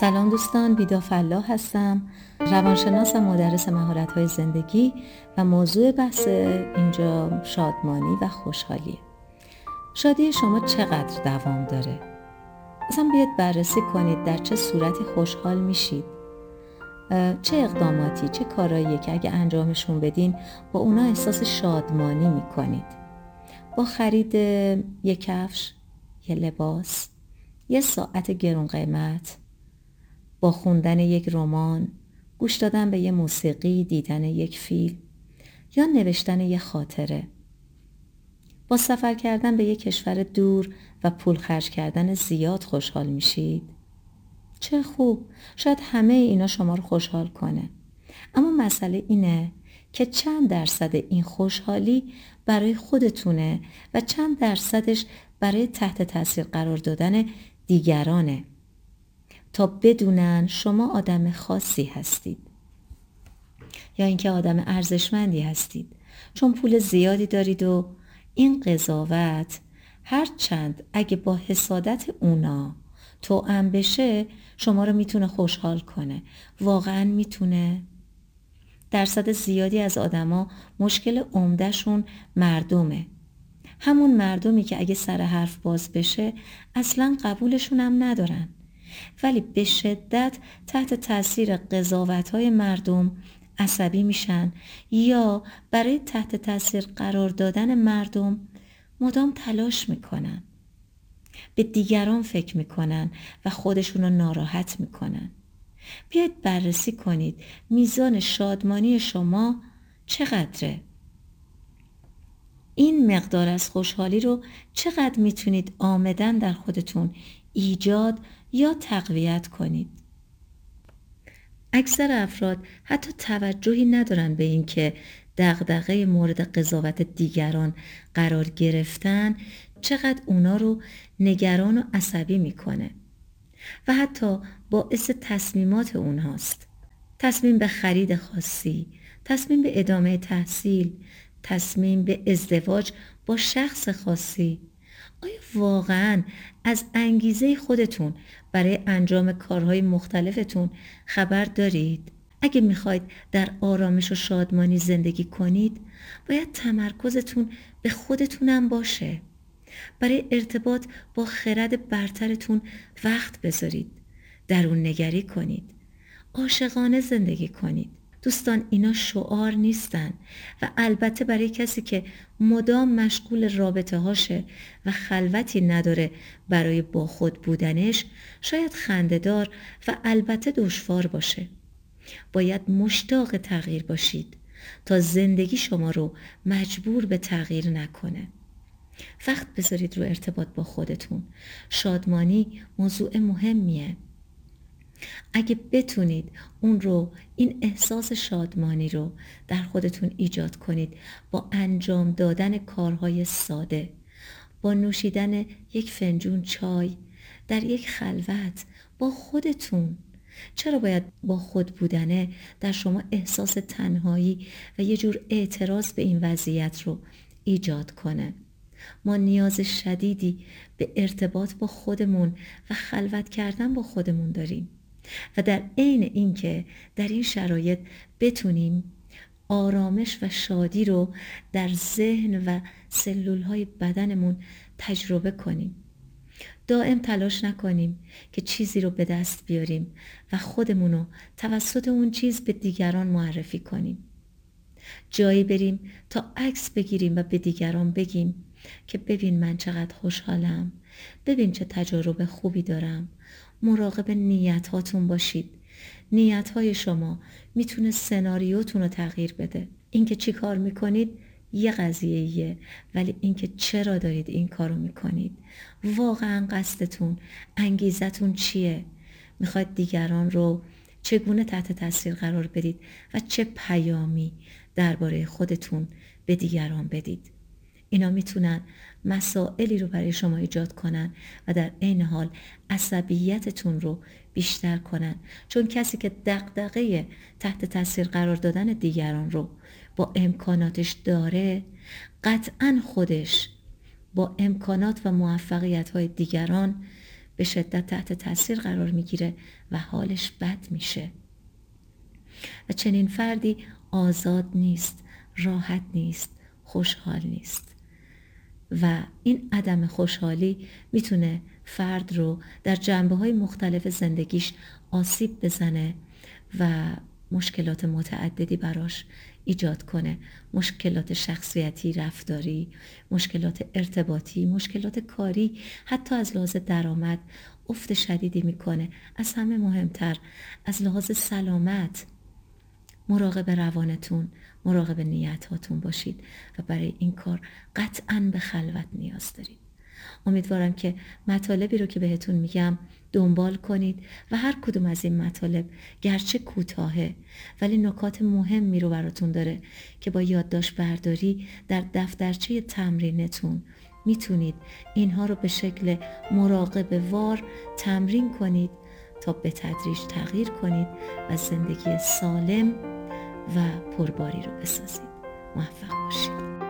سلام دوستان بیدا فلاح هستم روانشناس و مدرس مهارت های زندگی و موضوع بحث اینجا شادمانی و خوشحالیه شادی شما چقدر دوام داره؟ اصلا بیاید بررسی کنید در چه صورتی خوشحال میشید. چه اقداماتی چه کارهایی که اگه انجامشون بدین با اونا احساس شادمانی می‌کنید؟ با خرید یک کفش یه لباس یه ساعت گرون قیمت خوندن یک رمان گوش دادن به یه موسیقی دیدن یک فیلم یا نوشتن یک خاطره. با سفر کردن به یک کشور دور و پول خرج کردن زیاد خوشحال میشید؟ چه خوب! شاید همه اینا شما رو خوشحال کنه. اما مسئله اینه که چند درصد این خوشحالی برای خودتونه و چند درصدش برای تحت تاثیر قرار دادن دیگرانه. تا بدونن شما آدم خاصی هستید. یا اینکه آدم ارزشمندی هستید. چون پول زیادی دارید و این قضاوت هرچند اگه با حسادت اونا توأم بشه شما رو می‌تونه خوشحال کنه. واقعا می‌تونه. درصد زیادی از آدما مشکل عمدهشون مردمه. همون مردمی که اگه سر حرف باز بشه اصلا قبولشون هم ندارن. ولی به شدت تحت تاثیر قضاوت های مردم عصبی میشن. یا برای تحت تاثیر قرار دادن مردم مدام تلاش می‌کنن. به دیگران فکر می‌کنن و خودشون رو ناراحت می‌کنن. بیاید بررسی کنید میزان شادمانی شما چقدره؟ این مقدار از خوشحالی رو چقدر می‌تونید آمدن در خودتون ایجاد یا تقویت کنید. اکثر افراد حتی توجهی ندارن به اینکه دغدغه مورد قضاوت دیگران قرار گرفتن چقدر اونا رو نگران و عصبی می‌کنه و حتی باعث تصمیمات اونهاست. تصمیم به خرید خاصی تصمیم به ادامه تحصیل تصمیم به ازدواج با شخص خاصی. آیا واقعا از انگیزه خودتون برای انجام کارهای مختلفتون خبر دارید؟ اگه می‌خواید در آرامش و شادمانی زندگی کنید باید تمرکزتون به خودتونم باشه. برای ارتباط با خرد برترتون وقت بذارید. درون نگری کنید. عاشقانه زندگی کنید. دوستان اینا شعار نیستن. و البته برای کسی که مدام مشغول رابطه هاشه و خلوتی نداره برای با خود بودنش شاید خندهدار و البته دشوار باشه. باید مشتاق تغییر باشید تا زندگی شما رو مجبور به تغییر نکنه. وقت بذارید رو ارتباط با خودتون. شادمانی موضوع مهمیه. اگه بتونید اون رو این احساس شادمانی رو در خودتون ایجاد کنید با انجام دادن کارهای ساده با نوشیدن یک فنجون چای در یک خلوت با خودتون. چرا باید با خود بودنه؟ در شما احساس تنهایی و یه جور اعتراض به این وضعیت رو ایجاد کنه. ما نیاز شدیدی به ارتباط با خودمون و خلوت کردن با خودمون داریم. و در عین اینکه در این شرایط بتونیم آرامش و شادی رو در ذهن و سلول های بدنمون تجربه کنیم. دائم تلاش نکنیم که چیزی رو به دست بیاریم و خودمون رو توسط اون چیز به دیگران معرفی کنیم. جایی بریم تا عکس بگیریم و به دیگران بگیم. که ببین من چقدر خوشحالم. ببین چه تجربه خوبی دارم. مراقب نیت هاتون باشید. نیت های شما می‌تونه سناریوتون رو تغییر بده. اینکه چی کار می‌کنید یه قضیه ایه ولی اینکه چرا دارید این کارو می‌کنید. واقعا قصدتون انگیزتون چیه؟ می‌خواید دیگران رو چگونه تحت تاثیر قرار بدید و چه پیامی درباره خودتون به دیگران بدید؟ اینا می‌تونن مسائلی رو برای شما ایجاد کنن و در عین حال عصبیتتون رو بیشتر کنن. چون کسی که دقدقه تحت تاثیر قرار دادن دیگران رو با امکاناتش داره قطعا خودش با امکانات و موفقیت های دیگران به شدت تحت تاثیر قرار می‌گیره و حالش بد میشه. و چنین فردی آزاد نیست راحت نیست خوشحال نیست. و این عدم خوشحالی می‌تونه فرد رو در جنبه های مختلف زندگیش آسیب بزنه و مشکلات متعددی براش ایجاد کنه. مشکلات شخصیتی رفتاری مشکلات ارتباطی مشکلات کاری حتی از لحاظ درآمد افت شدیدی می‌کنه. از همه مهمتر از لحاظ سلامت مراقب روانتون مراقب نیت هاتون باشید و برای این کار قطعا به خلوت نیاز دارید. امیدوارم که مطالبی رو که بهتون میگم دنبال کنید و هر کدوم از این مطالب گرچه کوتاهه ولی نکات مهمی رو براتون داره که با یادداشت برداری در دفترچه تمرینتون می‌تونید اینها رو به شکل مراقب وار تمرین کنید تا به تدریج تغییر کنید و زندگی سالم و پرباری رو بسازید. موفق باشید.